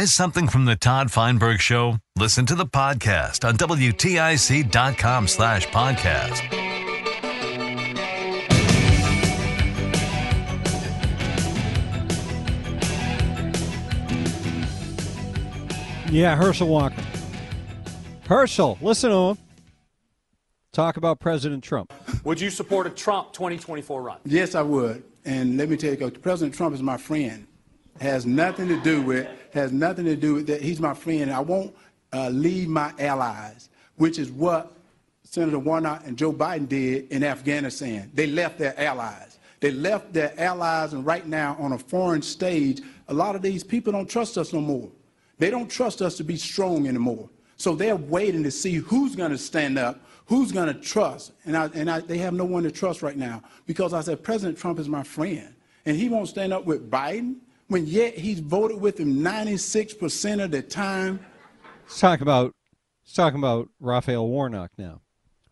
Miss something from the Todd Feinberg Show? Listen to the podcast on WTIC.com slash podcast. Yeah, Herschel Walker. Herschel, listen to him. Talk about President Trump. Would you support a Trump 2024 run? Yes, I would. And let me tell you, President Trump is my friend. Has nothing to do with has nothing to do with that. He's my friend. I won't uh, leave my allies, which is what Senator Warnock and Joe Biden did in Afghanistan. They left their allies. They left their allies, and right now on a foreign stage, a lot of these people don't trust us no more. They don't trust us to be strong anymore. So they're waiting to see who's going to stand up, who's going to trust. And, I, and I, they have no one to trust right now because I said President Trump is my friend. And he won't stand up with Biden when yet he's voted with him 96% of the time. Let's talk about, let's talk about Raphael Warnock now.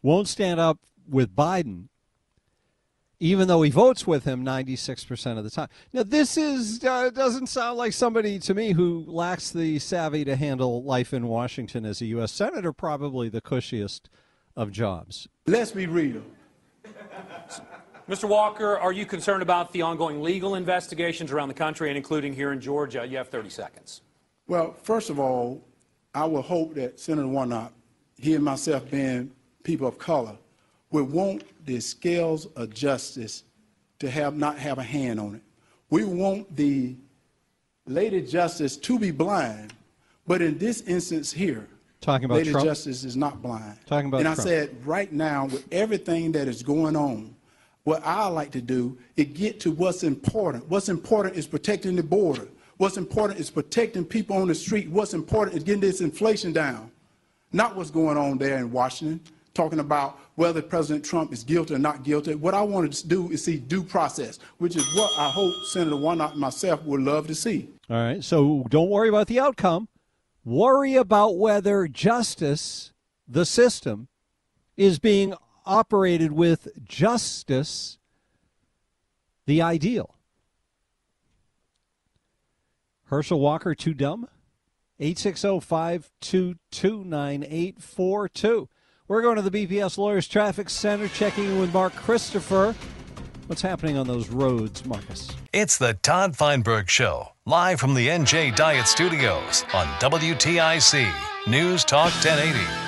Won't stand up with Biden even though he votes with him 96% of the time. Now, this is uh, doesn't sound like somebody to me who lacks the savvy to handle life in Washington as a U.S. Senator, probably the cushiest of jobs. Let's be real. Mr. Walker, are you concerned about the ongoing legal investigations around the country and including here in Georgia? You have 30 seconds. Well, first of all, I would hope that Senator Warnock, he and myself being people of color, would want the scales of justice to have not have a hand on it. We want the Lady Justice to be blind, but in this instance here, talking about Lady Trump? Justice is not blind. Talking about and Trump. I said right now with everything that is going on, what I like to do is get to what's important. What's important is protecting the border. What's important is protecting people on the street. What's important is getting this inflation down. Not what's going on there in Washington, talking about whether President Trump is guilty or not guilty. What I wanted to do is see due process, which is what I hope Senator Warnock and myself would love to see. All right. So don't worry about the outcome. Worry about whether justice, the system, is being operated with justice, the ideal. Herschel Walker, too dumb? 860 522 9842. We're going to the BPS Lawyers Traffic Center, checking in with Mark Christopher. What's happening on those roads, Marcus? It's the Todd Feinberg Show, live from the NJ Diet Studios on WTIC News Talk 1080.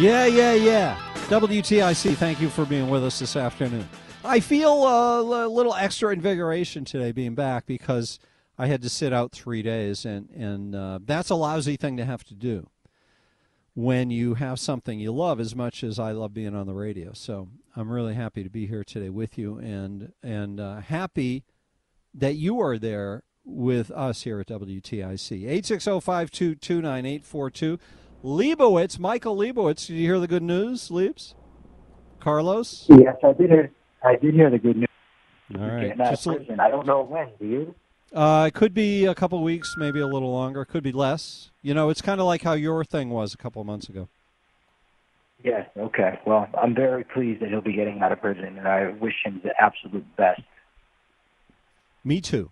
Yeah, yeah, yeah. WTIC, thank you for being with us this afternoon. I feel a little extra invigoration today being back because I had to sit out three days, and, and uh, that's a lousy thing to have to do when you have something you love as much as I love being on the radio. So I'm really happy to be here today with you and, and uh, happy that you are there with us here at WTIC. 860 522 9842. Leibowitz, Michael Leibowitz. Did you hear the good news, Leibs? Carlos? Yes, I did hear. I did hear the good news. All right. Getting out of Just I don't know when. Do you? Uh, it could be a couple weeks, maybe a little longer. It could be less. You know, it's kind of like how your thing was a couple of months ago. Yes. Okay. Well, I'm very pleased that he'll be getting out of prison, and I wish him the absolute best. Me too.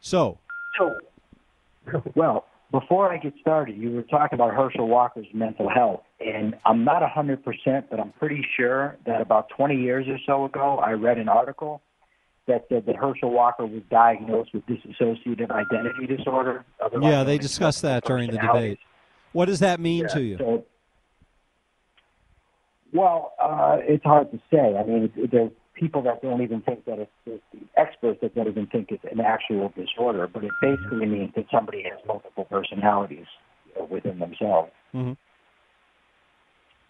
So, So, well, before I get started, you were talking about Herschel Walker's mental health, and I'm not 100%, but I'm pretty sure that about 20 years or so ago, I read an article that said that Herschel Walker was diagnosed with dissociative identity disorder. Yeah, they discussed that during the debate. What does that mean Yeah, to you? so- well, uh, it's hard to say. I mean, it, there's people that don't even think that it's, it's experts that don't even think it's an actual disorder, but it basically means that somebody has multiple personalities you know, within themselves. Mhm.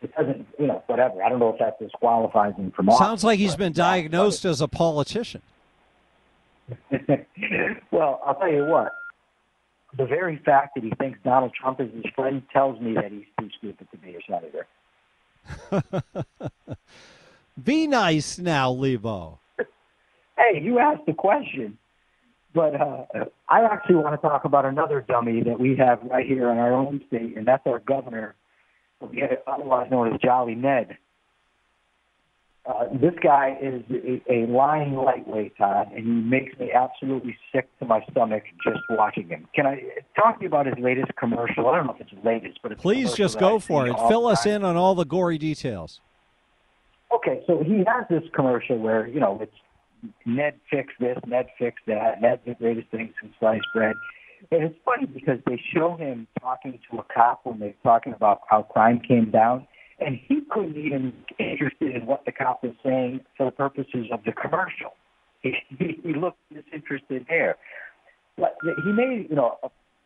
It doesn't, you know, whatever. I don't know if that disqualifies him from office. Sounds like he's been diagnosed as a politician. well, I'll tell you what. The very fact that he thinks Donald Trump is his friend tells me that he's too stupid to be a senator. Be nice now, Lebo. Hey, you asked the question, but uh, I actually want to talk about another dummy that we have right here in our own state, and that's our governor, otherwise known as Jolly Ned. Uh, this guy is a, a lying lightweight, Todd, and he makes me absolutely sick to my stomach just watching him. Can I talk to you about his latest commercial? I don't know if it's his latest, but it's Please just go for it. Fill the us time. in on all the gory details. Okay, so he has this commercial where, you know, it's Ned fix this, Ned fix that, Ned's the greatest thing since sliced bread. And it's funny because they show him talking to a cop when they're talking about how crime came down, and he couldn't even get interested in what the cop was saying for the purposes of the commercial. He, he looked disinterested there. But he made, you know,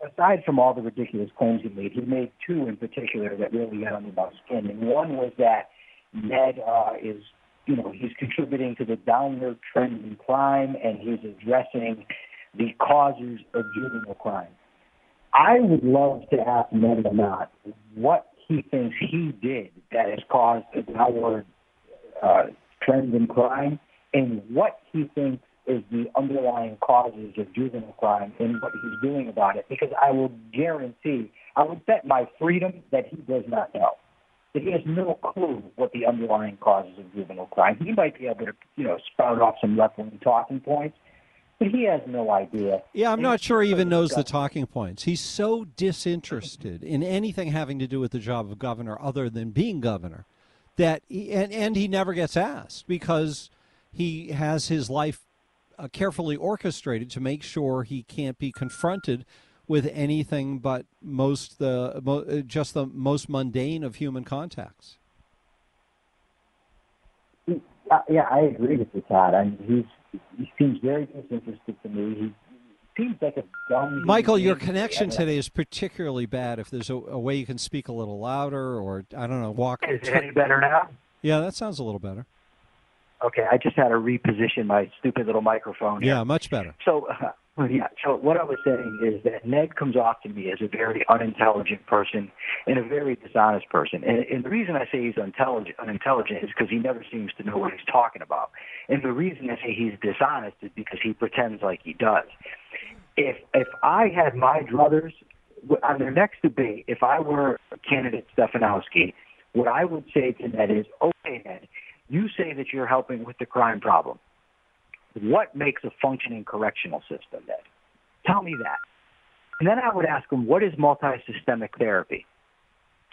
aside from all the ridiculous claims he made, he made two in particular that really got under my skin. And one was that Ned uh, is, you know, he's contributing to the downward trend in crime, and he's addressing the causes of juvenile crime. I would love to ask Ned Lamont what he thinks he did that has caused a downward uh, trend in crime, and what he thinks is the underlying causes of juvenile crime and what he's doing about it. Because I will guarantee, I would bet my freedom that he does not know. That he has no clue what the underlying causes of juvenile crime. He might be able to, you know, spout off some left-wing talking points, but he has no idea. Yeah, I'm And not sure he even knows the talking points. He's so disinterested in anything having to do with the job of governor other than being governor that he, and and he never gets asked because he has his life uh, carefully orchestrated to make sure he can't be confronted with anything but most the mo, uh, just the most mundane of human contacts. Uh, yeah, I agree with you, Todd. I mean, he's he seems very disinterested to me. He seems like a dumb. Michael, your connection Yeah. today is particularly bad. If there's a, a way you can speak a little louder, or I don't know, walk. Is it any better now? Yeah, that sounds a little better. Okay, I just had to reposition my stupid little microphone. here. Yeah, much better. So, uh, yeah. So what I was saying is that Ned comes off to me as a very unintelligent person and a very dishonest person. And, and the reason I say he's unintelligent, unintelligent is because he never seems to know what he's talking about. And the reason I say he's dishonest is because he pretends like he does. If if I had my druthers on their next debate, if I were candidate Stefanowski, what I would say to Ned is, okay, Ned, you say that you're helping with the crime problem. What makes a functioning correctional system, Ned? Tell me that. And then I would ask them, what is multi-systemic therapy?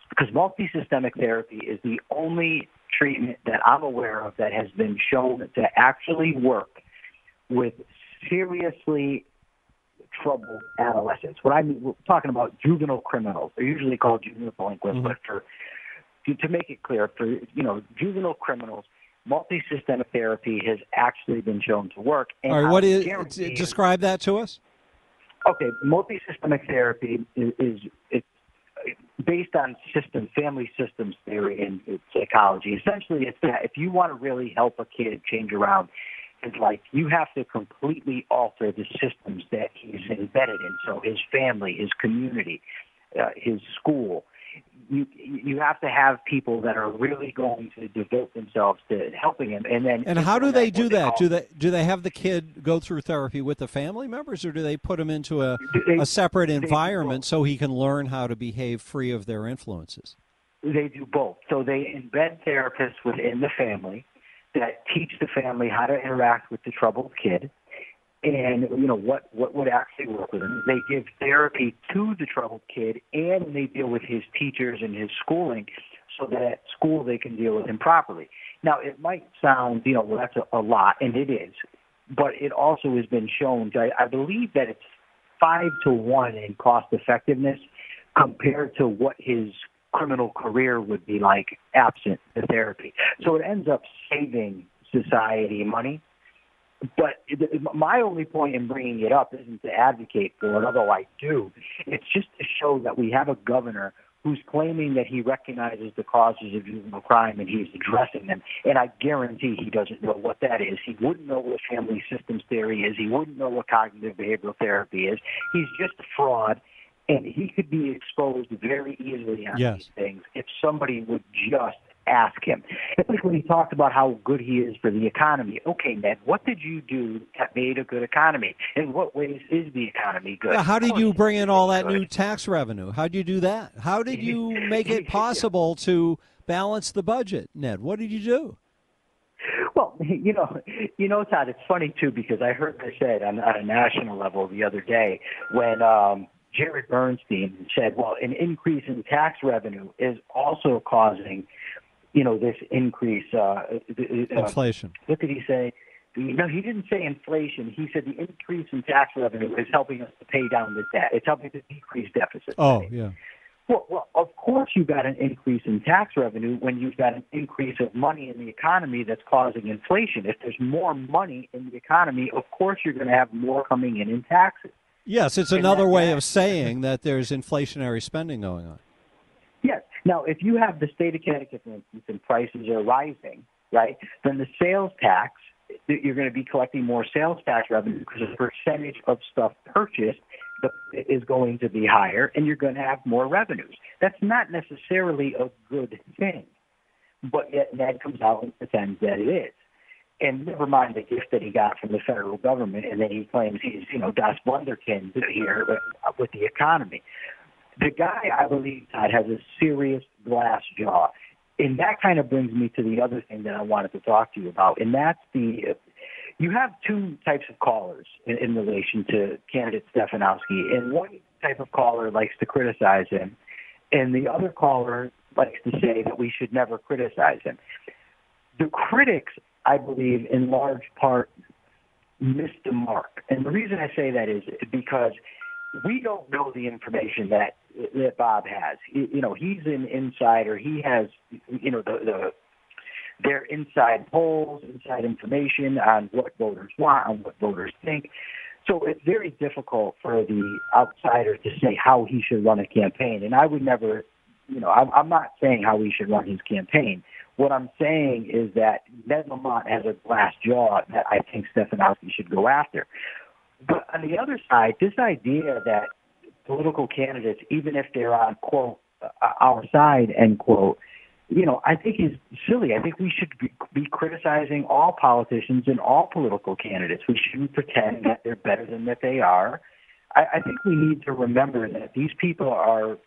Because multi-systemic therapy is the only treatment that I'm aware of that has been shown to actually work with seriously troubled adolescents. What I mean, we're talking about juvenile criminals. They're usually called juvenile delinquents, mm-hmm. but for to, to make it clear, for you know juvenile criminals, multi-systemic therapy has actually been shown to work. And All right, what is describe that to us? Okay, multi-systemic therapy is, is it's based on system, family systems theory in psychology. Essentially, it's that if you want to really help a kid change around, it's like you have to completely alter the systems that he's embedded in. So his family, his community, uh, his school. You you have to have people that are really going to devote themselves to helping him, and then And how do they do that? call- Do they do they have the kid go through therapy with the family members, or do they put him into a, They- a separate environment so he can learn how to behave free of their influences? They do both. So they embed therapists within the family that teach the family how to interact with the troubled kid and you know what what would actually work with him. They give therapy to the troubled kid and they deal with his teachers and his schooling so that at school they can deal with him properly. Now it might sound, you know, well that's a, a lot and it is. but it also has been shown. I, I believe that it's five to one in cost effectiveness compared to what his criminal career would be like absent the therapy. So it ends up saving society money. But it, my only point in bringing it up isn't to advocate for it, although I do. It's just to show that we have a governor who's claiming that he recognizes the causes of juvenile crime and he's addressing them. And I guarantee he doesn't know what that is. He wouldn't know what family systems theory is. He wouldn't know what cognitive behavioral therapy is. He's just a fraud. And he could be exposed very easily on yes. these things if somebody would just ask him. It's like when he talked about how good he is for the economy. Okay, Ned, what did you do that made a good economy? In what ways is the economy good? Yeah, how did you bring in all that new tax revenue? How did you do that? How did you make it possible to balance the budget, Ned? What did you do? Well, you know, you know, Todd, it's funny too because I heard this said on, on a national level the other day when um, Jared Bernstein said, "Well, an increase in tax revenue is also causing you know, this increase. Uh, uh, inflation. What did he say? No, he didn't say inflation. He said the increase in tax revenue is helping us to pay down the debt. It's helping to decrease deficit. Oh, yeah. Well, well, of course you've got an increase in tax revenue when you've got an increase of money in the economy that's causing inflation. If there's more money in the economy, of course you're going to have more coming in in taxes. Yes, it's another way of saying that there's inflationary spending going on. Now, if you have the state of Connecticut, for instance, and prices are rising, right, then the sales tax, you're going to be collecting more sales tax revenue because the percentage of stuff purchased is going to be higher, and you're going to have more revenues. That's not necessarily a good thing, but yet Ned comes out and pretends that it is. And never mind the gift that he got from the federal government, and then he claims he's, you know, Das Wunderkind here with, with the economy. The guy, I believe, Todd, has a serious glass jaw. And that kind of brings me to the other thing that I wanted to talk to you about, and that's the you have two types of callers in, in relation to candidate Stefanowski. And one type of caller likes to criticize him, and the other caller likes to say that we should never criticize him. The critics, I believe, in large part, missed the mark. And the reason I say that is because we don't know the information that that Bob has. You know, he's an insider. He has, you know, the, the their inside polls, inside information on what voters want, on what voters think. So it's very difficult for the outsider to say how he should run a campaign. And I would never, you know, I'm, I'm not saying how he should run his campaign. What I'm saying is that Ned Lamont has a glass jaw that I think Stefanowski should go after. But on the other side, this idea that political candidates, even if they're on quote uh, our side end quote, you know, I think is silly. I think we should be, be criticizing all politicians and all political candidates. We shouldn't pretend that they're better than that they are. I, I think we need to remember that these people are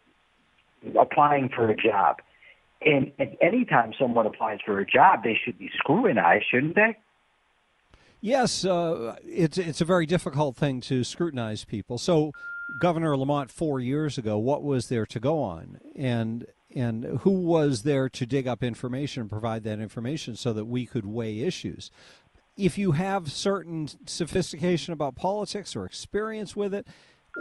applying for a job. And, and anytime someone applies for a job, they should be scrutinized, shouldn't they? Yes, uh, it's it's a very difficult thing to scrutinize people. So, Governor Lamont four years ago, what was there to go on, and and who was there to dig up information and provide that information so that we could weigh issues? If you have certain sophistication about politics or experience with it,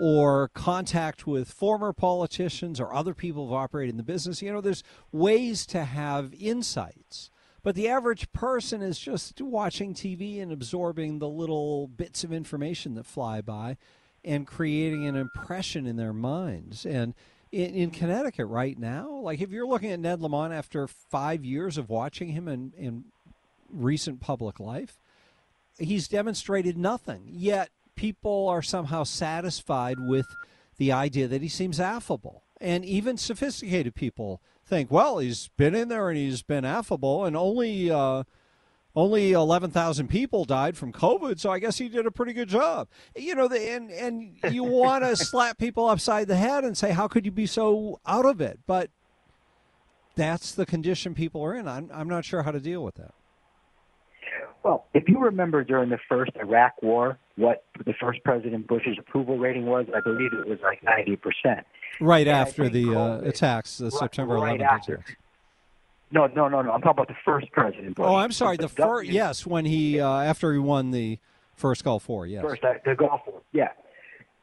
or contact with former politicians or other people who've operated in the business, you know, there's ways to have insights but the average person is just watching TV and absorbing the little bits of information that fly by and creating an impression in their minds. And in, in Connecticut right now, like if you're looking at Ned Lamont after five years of watching him in, in recent public life, he's demonstrated nothing. Yet people are somehow satisfied with the idea that he seems affable. And even sophisticated people think, well, he's been in there and he's been affable, and only uh, only eleven thousand people died from COVID, so I guess he did a pretty good job. You know, the, and and you want to slap people upside the head and say, how could you be so out of it? But that's the condition people are in. I'm I'm not sure how to deal with that. Well, if you remember during the first Iraq War, what the first President Bush's approval rating was, I believe it was like ninety percent. Right and after the uh, attacks, the right, September 11th right attacks. No, no, no, no. I'm talking about the first President Bush. Oh, I'm sorry. The, the first, yes, when he uh, after he won the First Gulf War, yes. First, uh, the Gulf War, yeah.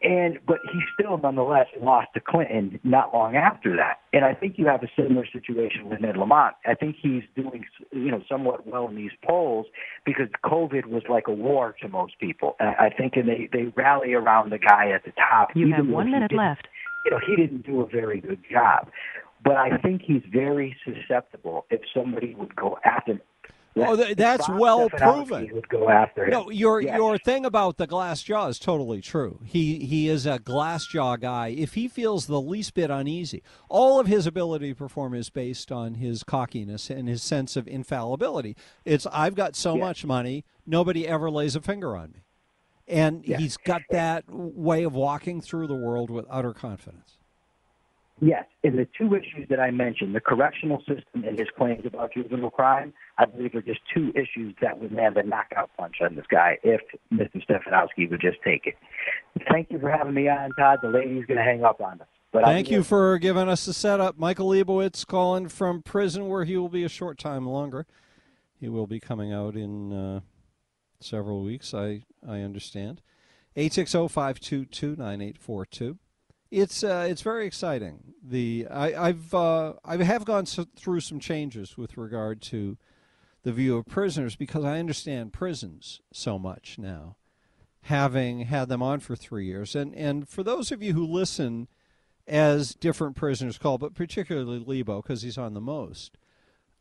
And but he still nonetheless lost to Clinton not long after that. And I think you have a similar situation with Ned Lamont. I think he's doing you know somewhat well in these polls because COVID was like a war to most people. And I think and they they rally around the guy at the top. You have one minute left. You know he didn't do a very good job, but I think he's very susceptible if somebody would go after him. Oh, that's well proven. Would go after him. No, your yes. your thing about the glass jaw is totally true. He he is a glass jaw guy. If he feels the least bit uneasy, all of his ability to perform is based on his cockiness and his sense of infallibility. It's I've got so yes. much money, nobody ever lays a finger on me, and yes. he's got that way of walking through the world with utter confidence. Yes, in the two issues that I mentioned, the correctional system and his claims about juvenile crime, I believe are just two issues that would land a knockout punch on this guy if Mr. Stefanowski would just take it. Thank you for having me on, Todd. The lady's going to hang up on us. But Thank you for giving us the setup. Michael Leibowitz calling from prison where he will be a short time longer. He will be coming out in uh, several weeks, I, I understand. 860 522 9842 it's uh, it's very exciting. The I, I've uh, I have gone so, through some changes with regard to the view of prisoners because I understand prisons so much now, having had them on for three years. And and for those of you who listen, as different prisoners call, but particularly Lebo because he's on the most,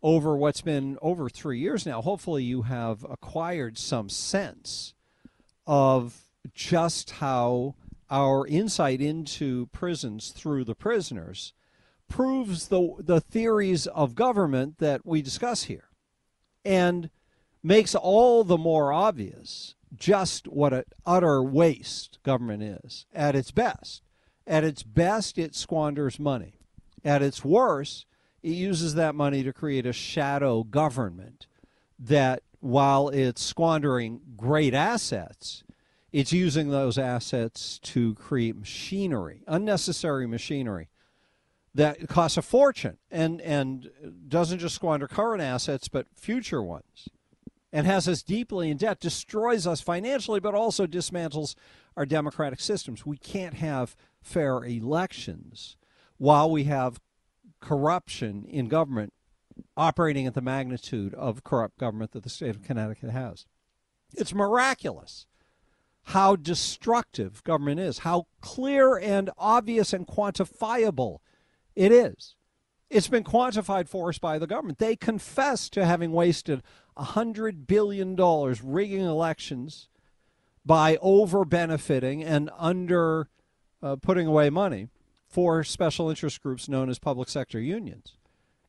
over what's been over three years now. Hopefully, you have acquired some sense of just how our insight into prisons through the prisoners proves the the theories of government that we discuss here and makes all the more obvious just what an utter waste government is at its best at its best it squanders money at its worst it uses that money to create a shadow government that while it's squandering great assets it's using those assets to create machinery, unnecessary machinery that costs a fortune and, and doesn't just squander current assets but future ones and has us deeply in debt, destroys us financially, but also dismantles our democratic systems. We can't have fair elections while we have corruption in government operating at the magnitude of corrupt government that the state of Connecticut has. It's miraculous how destructive government is, how clear and obvious and quantifiable it is. It's been quantified for us by the government. They confess to having wasted $100 billion rigging elections by over benefiting and under uh, putting away money for special interest groups known as public sector unions.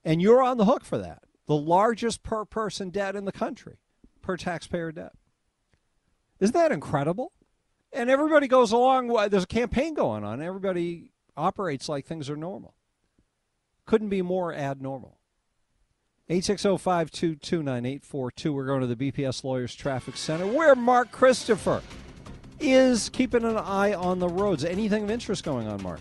And you're on the hook for that. The largest per person debt in the country, per taxpayer debt. Isn't that incredible? And everybody goes along. There's a campaign going on. Everybody operates like things are normal. Couldn't be more abnormal. 860-522-9842. We're going to the BPS Lawyers Traffic Center where Mark Christopher is keeping an eye on the roads. Anything of interest going on, Mark?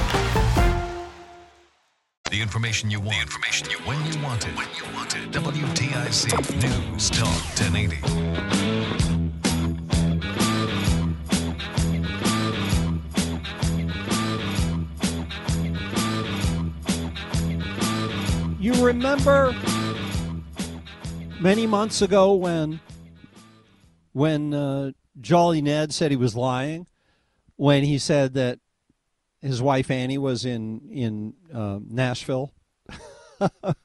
The information you want. The information you when you want it. When you want it. WTIC News Talk 1080. You remember many months ago when when uh, Jolly Ned said he was lying when he said that his wife Annie was in in uh, Nashville. that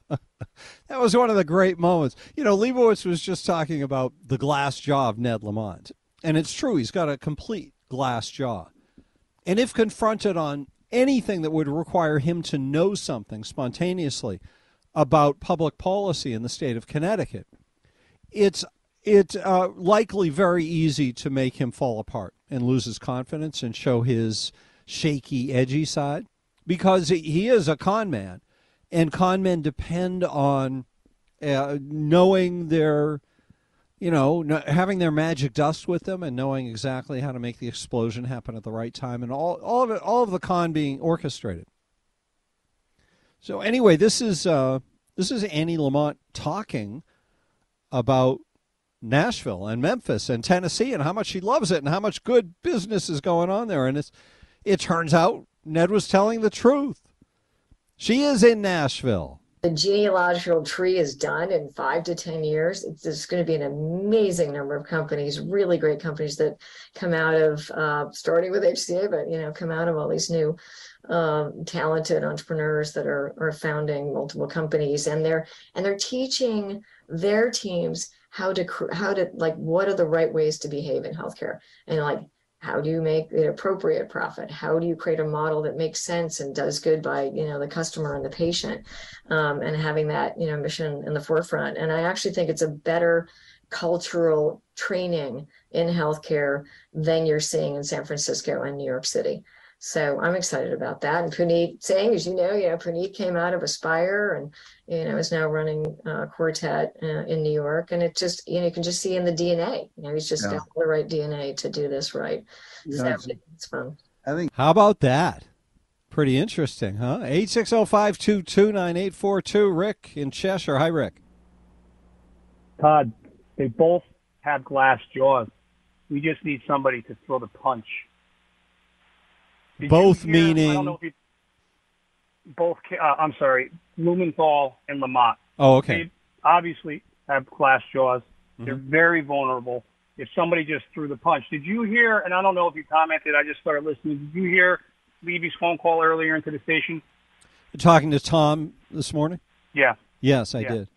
was one of the great moments. You know, Leibowitz was just talking about the glass jaw of Ned Lamont, and it's true. He's got a complete glass jaw, and if confronted on anything that would require him to know something spontaneously about public policy in the state of Connecticut, it's it's uh, likely very easy to make him fall apart and lose his confidence and show his shaky, edgy side because he is a con man, and con men depend on uh, knowing their, you know, having their magic dust with them and knowing exactly how to make the explosion happen at the right time, and all all of it, all of the con being orchestrated. So anyway, this is uh, this is Annie Lamont talking about Nashville and Memphis and Tennessee and how much she loves it and how much good business is going on there. And it's it turns out Ned was telling the truth. She is in Nashville. The genealogical tree is done in five to 10 years. It's, going to be an amazing number of companies, really great companies that come out of, uh, starting with HCA, but, you know, come out of all these new um, talented entrepreneurs that are, are founding multiple companies and they're, and they're teaching their teams how to, how to, like, what are the right ways to behave in healthcare and like, how do you make the appropriate profit? How do you create a model that makes sense and does good by you know the customer and the patient? Um, and having that you know mission in the forefront. And i actually think it's a better cultural training in healthcare than you're seeing in san francisco and new york city so I'm excited about that. And Puneet Singh, as you know, you know, Puneet came out of Aspire and, you know, is now running uh, Quartet uh, in New York. And it just, you know, you can just see in the DNA, you know, he's just yeah. got the right DNA to do this right. Yeah, so it's fun. I think. How about that? Pretty interesting, huh? 860-522-9842. Rick in Cheshire. Hi, Rick. Todd, they both have glass jaws. We just need somebody to throw the punch. Did both hear, meaning. You, both. Uh, I'm sorry, Blumenthal and Lamont. Oh, okay. They obviously have glass jaws. Mm-hmm. They're very vulnerable. If somebody just threw the punch, did you hear? And I don't know if you commented. I just started listening. Did you hear Levy's phone call earlier into the station? talking to Tom this morning. Yeah. Yes, I yeah. did.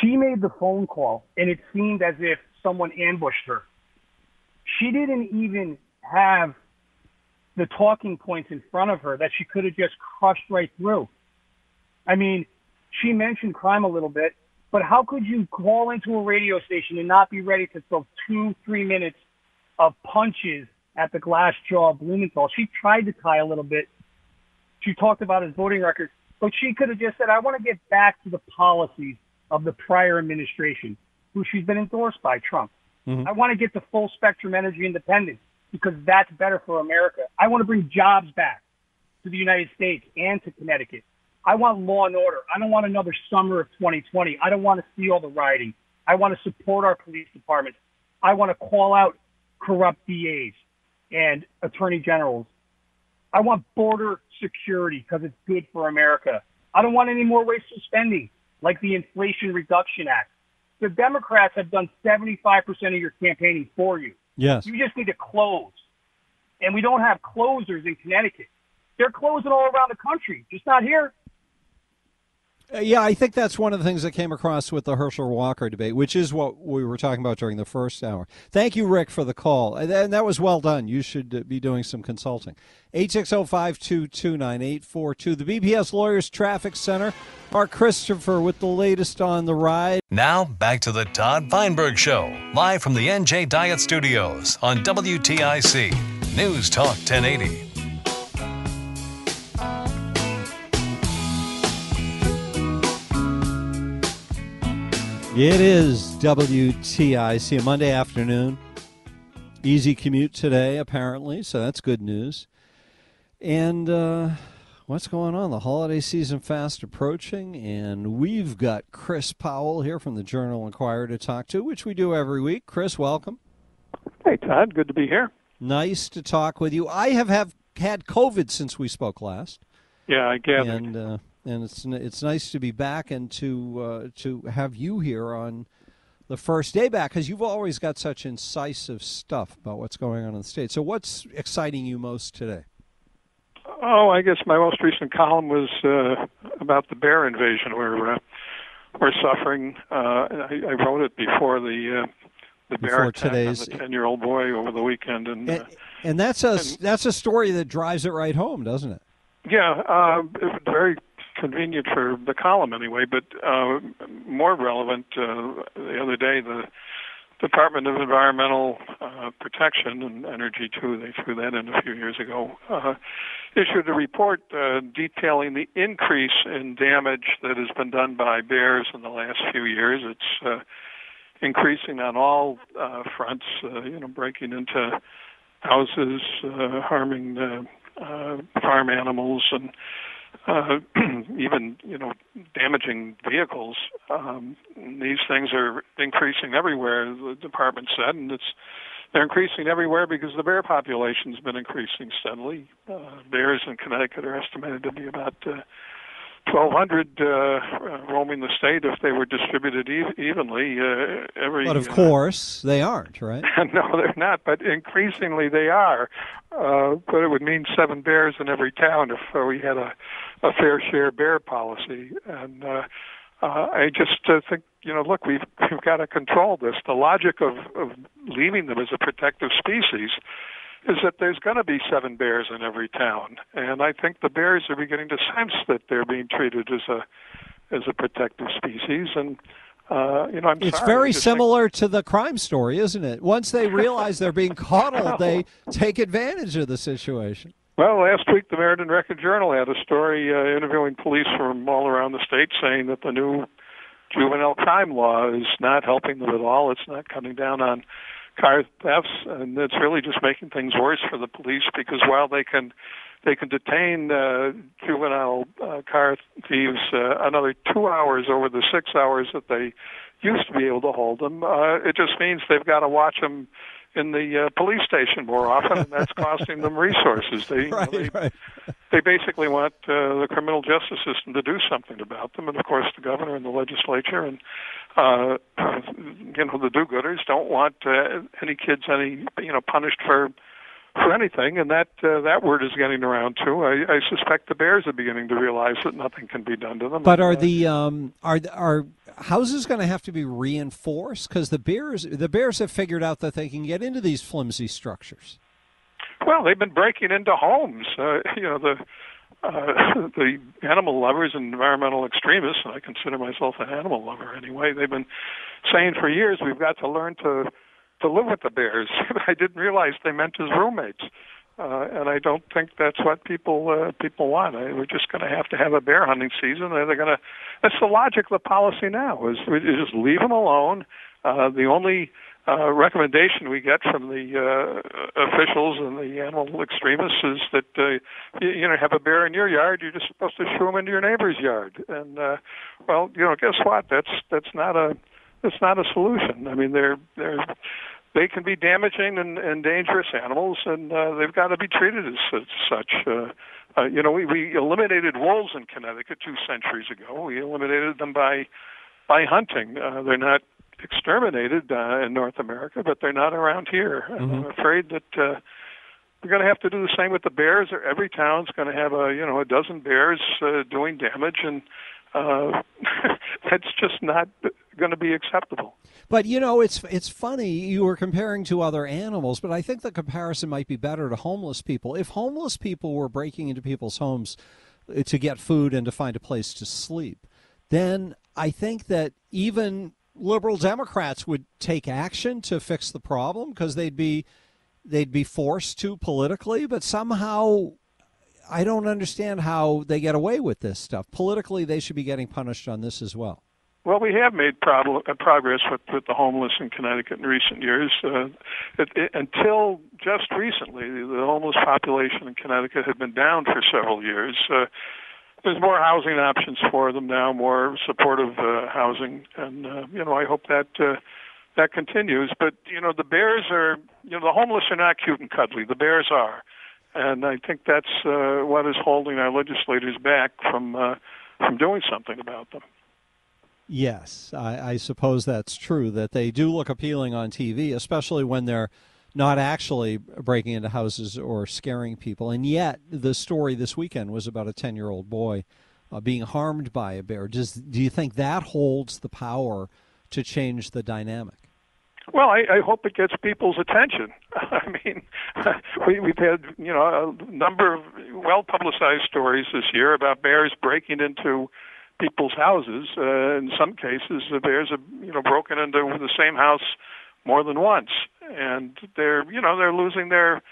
She made the phone call, and it seemed as if someone ambushed her. She didn't even have the talking points in front of her that she could have just crushed right through. I mean, she mentioned crime a little bit, but how could you call into a radio station and not be ready to throw two, three minutes of punches at the glass jaw of Blumenthal? She tried to tie a little bit. She talked about his voting record, but she could have just said, I want to get back to the policies of the prior administration, who she's been endorsed by Trump. Mm-hmm. I want to get to full spectrum energy independence because that's better for America. I want to bring jobs back to the United States and to Connecticut. I want law and order. I don't want another summer of 2020. I don't want to see all the rioting. I want to support our police departments. I want to call out corrupt DAs and attorney generals. I want border security because it's good for America. I don't want any more wasteful spending like the Inflation Reduction Act. The Democrats have done 75% of your campaigning for you. Yes. You just need to close. And we don't have closers in Connecticut. They're closing all around the country, just not here. Uh, yeah, I think that's one of the things that came across with the Herschel Walker debate, which is what we were talking about during the first hour. Thank you, Rick, for the call. And that was well done. You should uh, be doing some consulting. 860-522-9842. The BPS Lawyers Traffic Center. Mark Christopher with the latest on the ride. Now, back to the Todd Feinberg Show, live from the NJ Diet Studios on WTIC. News Talk 1080. It is WTIC, a Monday afternoon. Easy commute today, apparently, so that's good news. And uh, what's going on? The holiday season fast approaching, and we've got Chris Powell here from the Journal Enquirer to talk to, which we do every week. Chris, welcome. Hey, Todd. Good to be here. Nice to talk with you. I have, have had COVID since we spoke last. Yeah, I gathered. And uh, and it's it's nice to be back and to uh, to have you here on the first day back because you've always got such incisive stuff about what's going on in the state. So, what's exciting you most today? Oh, I guess my most recent column was uh, about the bear invasion. We're uh, we're suffering. Uh, I, I wrote it before the uh, the bear Before today's- ten year old boy over the weekend, and, uh, And, and that's a that's a story that drives it right home, doesn't it? yeah, uh, it was very convenient for the column anyway. But uh, more relevant, uh, the other day the Department of Environmental uh, Protection and Energy too. They threw that in a few years ago. Uh, issued a report uh, detailing the increase in damage that has been done by bears in the last few years. It's uh, increasing on all uh, fronts. Uh, you know, breaking into houses, uh, harming uh, uh, farm animals, and uh, even you know damaging vehicles. Um, these things are increasing everywhere. The department said, and it's they're increasing everywhere because the bear population's been increasing steadily. Uh, bears in Connecticut are estimated to be about uh, 1,200 uh, uh, roaming the state if they were distributed e- evenly. Uh, every But of uh, course, they aren't, right? no, they're not, but increasingly they are. Uh, but it would mean seven bears in every town if uh, we had a, a fair share bear policy. And uh, uh, I just uh, think, you know, look, we've we've got to control this. The logic of, of leaving them as a protective species is that there's going to be seven bears in every town, and I think the bears are beginning to sense that they're being treated as a as a protective species, and uh, you know, I'm It's sorry, very just think- similar to the crime story, isn't it? Once they realize they're being coddled, they take advantage of the situation. Well, last week the Meriden Record Journal had a story uh, interviewing police from all around the state saying that the new juvenile crime law is not helping them at all. It's not coming down on car thefts, and it's really just making things worse for the police because while they can they can detain uh, juvenile uh, car thieves uh, another two hours over the six hours that they used to be able to hold them. Uh, it just means they've got to watch them in the uh, police station more often, and that's costing them resources. They, you know, they, they basically want uh, the criminal justice system to do something about them, and of course, the governor and the legislature and uh, you know the do-gooders don't want uh, any kids any you know punished for for anything, and that uh, that word is getting around too. I, I suspect the bears are beginning to realize that nothing can be done to them. But are the um, are are houses going to have to be reinforced? Because the bears the bears have figured out that they can get into these flimsy structures. Well, they've been breaking into homes. Uh, you know, the uh, the animal lovers and environmental extremists, and I consider myself an animal lover anyway. They've been saying for years we've got to learn to to live with the bears. I didn't realize they meant as roommates. Uh, and I don't think that's what people uh, people want. I, we're just going to have to have a bear hunting season. And they're going to. That's the logic of the policy now. Is we just leave them alone. Uh, the only uh, recommendation we get from the uh, officials and the animal extremists is that uh, you, you know have a bear in your yard. You're just supposed to shoo him into your neighbor's yard. And uh, well, you know, guess what? That's that's not a that's not a solution. I mean, they're they're they can be damaging and, and dangerous animals, and uh, they've got to be treated as, as such. Uh, uh, you know, we, we eliminated wolves in Connecticut two centuries ago. We eliminated them by by hunting. Uh, they're not exterminated uh, in North America, but they're not around here. And I'm afraid that uh, we're going to have to do the same with the bears. Or Every town's going to have a you know a dozen bears uh, doing damage, and uh, that's just not going to be acceptable. But you know, it's it's funny you were comparing to other animals, but I think the comparison might be better to homeless people. If homeless people were breaking into people's homes uh, to get food and to find a place to sleep, then I think that even liberal Democrats would take action to fix the problem because they'd be they'd be forced to politically, but somehow I don't understand how they get away with this stuff. Politically, they should be getting punished on this as well. Well, we have made prob- uh, progress with, with the homeless in Connecticut in recent years. Uh, it, it, until just recently, the homeless population in Connecticut had been down for several years. Uh, there's more housing options for them now, more supportive uh, housing, and uh, you know I hope that uh, that continues. But you know the bears are, you know, the homeless are not cute and cuddly. The bears are, and I think that's uh, what is holding our legislators back from uh, from doing something about them. Yes, I, I suppose that's true that they do look appealing on TV, especially when they're not actually breaking into houses or scaring people. And yet, the story this weekend was about a 10 year old boy uh, being harmed by a bear. Does, do you think that holds the power to change the dynamic? Well, I, I hope it gets people's attention. I mean, we, we've had you know a number of well-publicized stories this year about bears breaking into people's houses. Uh, in some cases, the bears have you know broken into the same house more than once, and they're you know they're losing their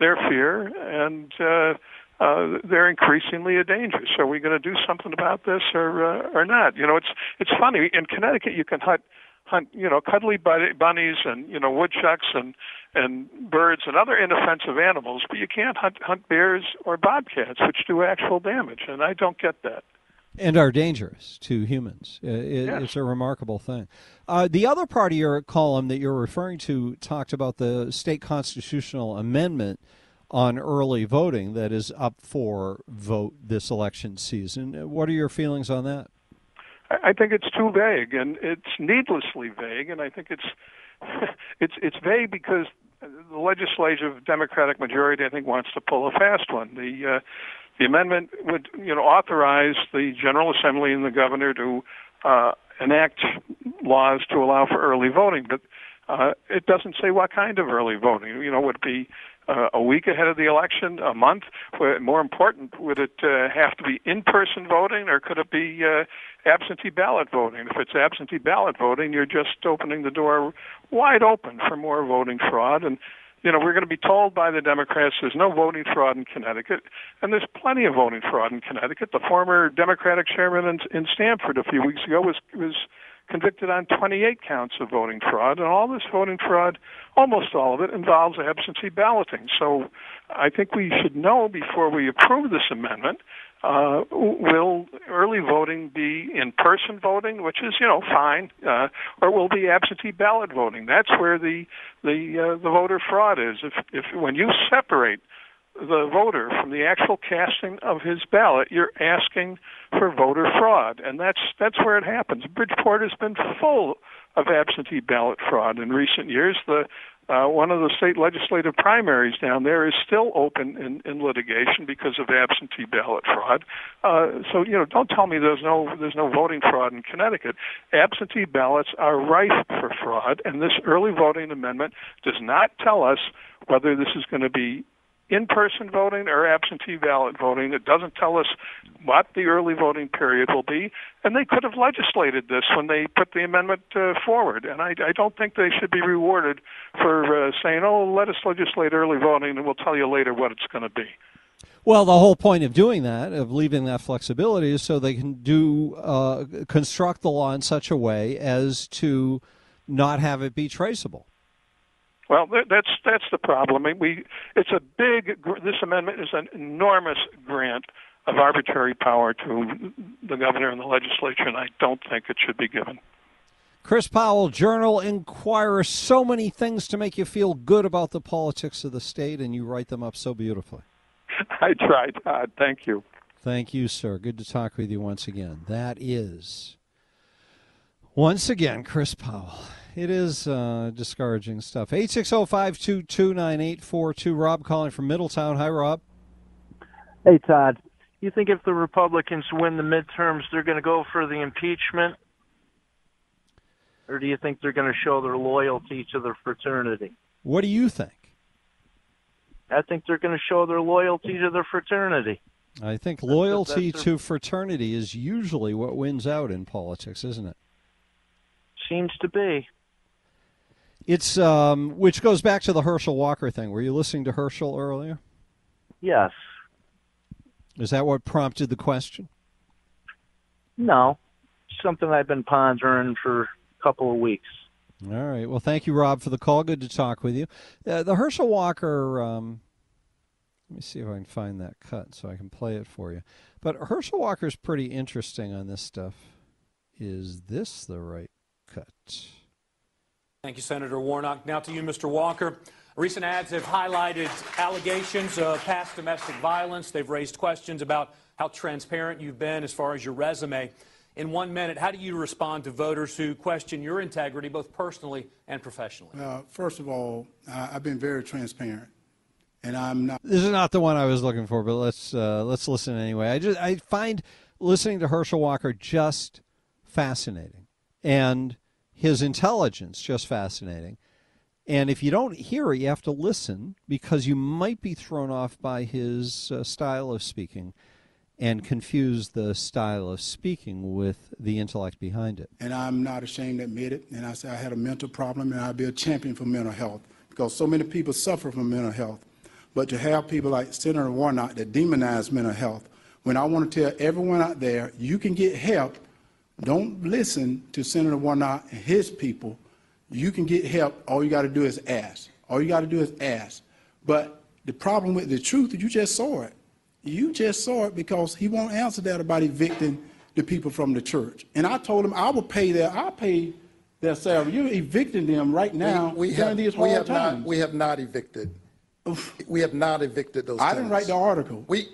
their fear and. Uh, uh, they're increasingly a danger. So, are we going to do something about this or uh, or not? You know, it's it's funny. In Connecticut, you can hunt hunt you know cuddly bunnies and you know woodchucks and and birds and other inoffensive animals, but you can't hunt hunt bears or bobcats, which do actual damage. And I don't get that and are dangerous to humans. Uh, it, yes. It's a remarkable thing. Uh, the other part of your column that you're referring to talked about the state constitutional amendment on early voting that is up for vote this election season. What are your feelings on that? I think it's too vague, and it's needlessly vague, and I think it's it's it's vague because the legislative Democratic majority, I think, wants to pull a fast one. The uh, the amendment would, you know, authorize the General Assembly and the governor to uh, enact laws to allow for early voting, but uh, it doesn't say what kind of early voting. You know, would it be uh, a week ahead of the election, a month? More important, would it uh, have to be in-person voting, or could it be uh, absentee ballot voting? If it's absentee ballot voting, you're just opening the door wide open for more voting fraud, and you know, we're going to be told by the Democrats there's no voting fraud in Connecticut, and there's plenty of voting fraud in Connecticut. The former Democratic chairman in, in Stamford a few weeks ago was was convicted on 28 counts of voting fraud, and all this voting fraud, almost all of it, involves absentee balloting. So I think we should know before we approve this amendment uh, will early voting be in-person voting, which is you know fine, uh, or will be absentee ballot voting? That's where the the uh, the voter fraud is. If if when you separate the voter from the actual casting of his ballot, you're asking for voter fraud, and that's that's where it happens. Bridgeport has been full of absentee ballot fraud in recent years. The uh, one of the state legislative primaries down there is still open in, in litigation because of absentee ballot fraud. Uh, so you know, don't tell me there's no there's no voting fraud in Connecticut. Absentee ballots are rife for fraud, and this early voting amendment does not tell us whether this is going to be in-person voting or absentee ballot voting. It doesn't tell us what the early voting period will be, and they could have legislated this when they put the amendment uh, forward. And I, I don't think they should be rewarded for uh, saying, "Oh, let us legislate early voting, and we'll tell you later what it's going to be." Well, the whole point of doing that, of leaving that flexibility, is so they can do uh, construct the law in such a way as to not have it be traceable. Well, that's that's the problem. We it's a big. This amendment is an enormous grant of arbitrary power to the governor and the legislature, and I don't think it should be given. Chris Powell, Journal Inquirer. So many things to make you feel good about the politics of the state, and you write them up so beautifully. I try, Todd. Thank you. Thank you, sir. Good to talk with you once again. That is, once again, Chris Powell it is uh, discouraging stuff. 860-522-9842. Rob calling from Middletown. Hi, Rob. Hey, Todd. You think if the Republicans win the midterms, they're going to go for the impeachment? Or do you think they're going to show their loyalty to their fraternity? What do you think? I think they're going to show their loyalty to their fraternity. I think loyalty that's, that's their... to fraternity is usually what wins out in politics, isn't it? Seems to be. It's um, which goes back to the Herschel Walker thing. Were you listening to Herschel earlier? Yes. Is that what prompted the question? No, something I've been pondering for a couple of weeks. All right. Well, thank you, Rob, for the call. Good to talk with you. Uh, the Herschel Walker. Um, let me see if I can find that cut so I can play it for you. But Herschel Walker is pretty interesting on this stuff. Is this the right cut? Thank you, Senator Warnock. Now to you, Mr. Walker. Recent ads have highlighted allegations of past domestic violence. They've raised questions about how transparent you've been as far as your resume. In one minute, how do you respond to voters who question your integrity, both personally and professionally? Uh, first of all, I, I've been very transparent, and I'm not. This is not the one I was looking for, but let's uh, let's listen anyway. I just I find listening to Herschel Walker just fascinating, and his intelligence just fascinating. And if you don't hear it, you have to listen because you might be thrown off by his uh, style of speaking and confuse the style of speaking with the intellect behind it. And I'm not ashamed to admit it. And I say I had a mental problem, and I'll be a champion for mental health because so many people suffer from mental health. But to have people like Senator Warnock that demonize mental health, when I want to tell everyone out there, you can get help. Don't listen to Senator Warnock and his people you can get help. All you got to do is ask. All you got to do is ask. But the problem with the truth is you just saw it. You just saw it because he won't answer that about evicting the people from the church. And I told him I will pay their, I'll pay their salary. You're evicting them right now we, we during have, these hard we have times. Not, we have not evicted. We have not evicted those. I didn't write the article. We,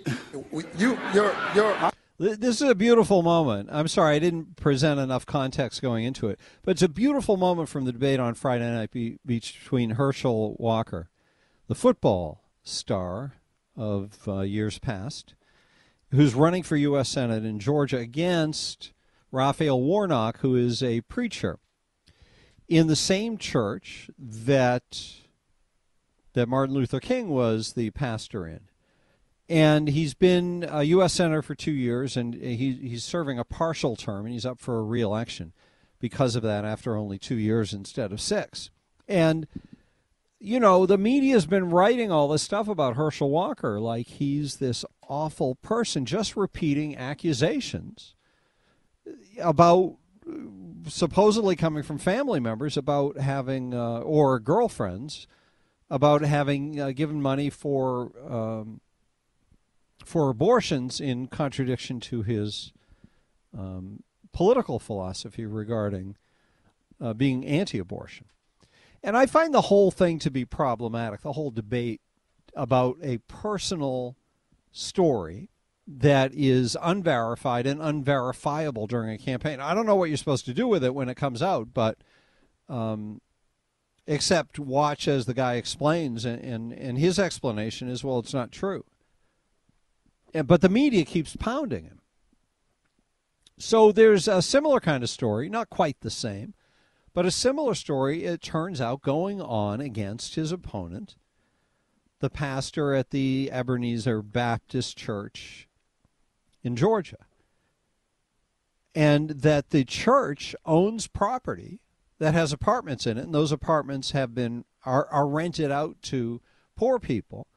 we you, you're, you're. This is a beautiful moment. I'm sorry I didn't present enough context going into it, but it's a beautiful moment from the debate on Friday night be, between Herschel Walker, the football star of uh, years past, who's running for U.S. Senate in Georgia against Raphael Warnock, who is a preacher in the same church that that Martin Luther King was the pastor in and he's been a U.S. senator for two years, and he, he's serving a partial term, and he's up for a reelection because of that after only two years instead of six. And you know, the media's been writing all this stuff about Herschel Walker, like he's this awful person, just repeating accusations about supposedly coming from family members about having uh, or girlfriends about having uh, given money for. Um, for abortions in contradiction to his um, political philosophy regarding uh, being anti abortion. And I find the whole thing to be problematic, the whole debate about a personal story that is unverified and unverifiable during a campaign. I don't know what you're supposed to do with it when it comes out, but um, except watch as the guy explains, and, and, and his explanation is well, it's not true. But the media keeps pounding him. So there's a similar kind of story, not quite the same, but a similar story, it turns out, going on against his opponent, the pastor at the Ebenezer Baptist Church in Georgia. And that the church owns property that has apartments in it, and those apartments have been are, are rented out to poor people,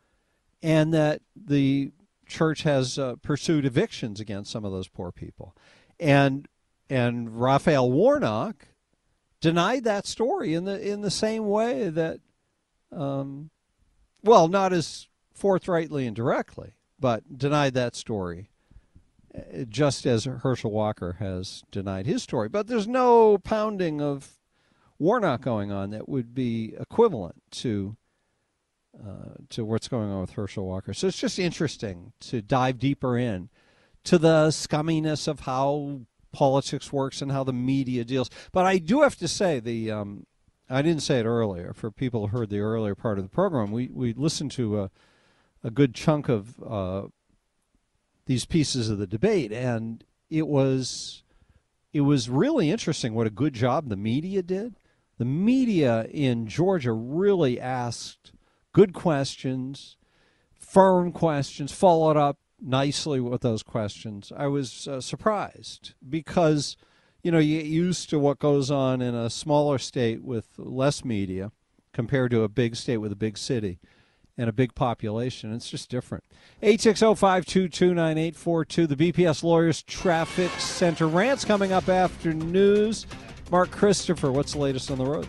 and that the church has uh, pursued evictions against some of those poor people, and and Raphael Warnock denied that story in the in the same way that, um, well, not as forthrightly and directly, but denied that story, uh, just as Herschel Walker has denied his story. But there's no pounding of Warnock going on that would be equivalent to uh, to what's going on with Herschel Walker. So it's just interesting to dive deeper in to the scumminess of how politics works and how the media deals. But I do have to say the um, I didn't say it earlier for people who heard the earlier part of the program. We we listened to a a good chunk of uh, these pieces of the debate, and it was it was really interesting what a good job the media did. The media in Georgia really asked good questions, firm questions, followed up nicely with those questions. I was uh, surprised because, you know, you get used to what goes on in a smaller state with less media compared to a big state with a big city and a big population. It's just different. 860-522-9842, the BPS Lawyers Traffic Center rants coming up after news. Mark Christopher, what's the latest on the roads?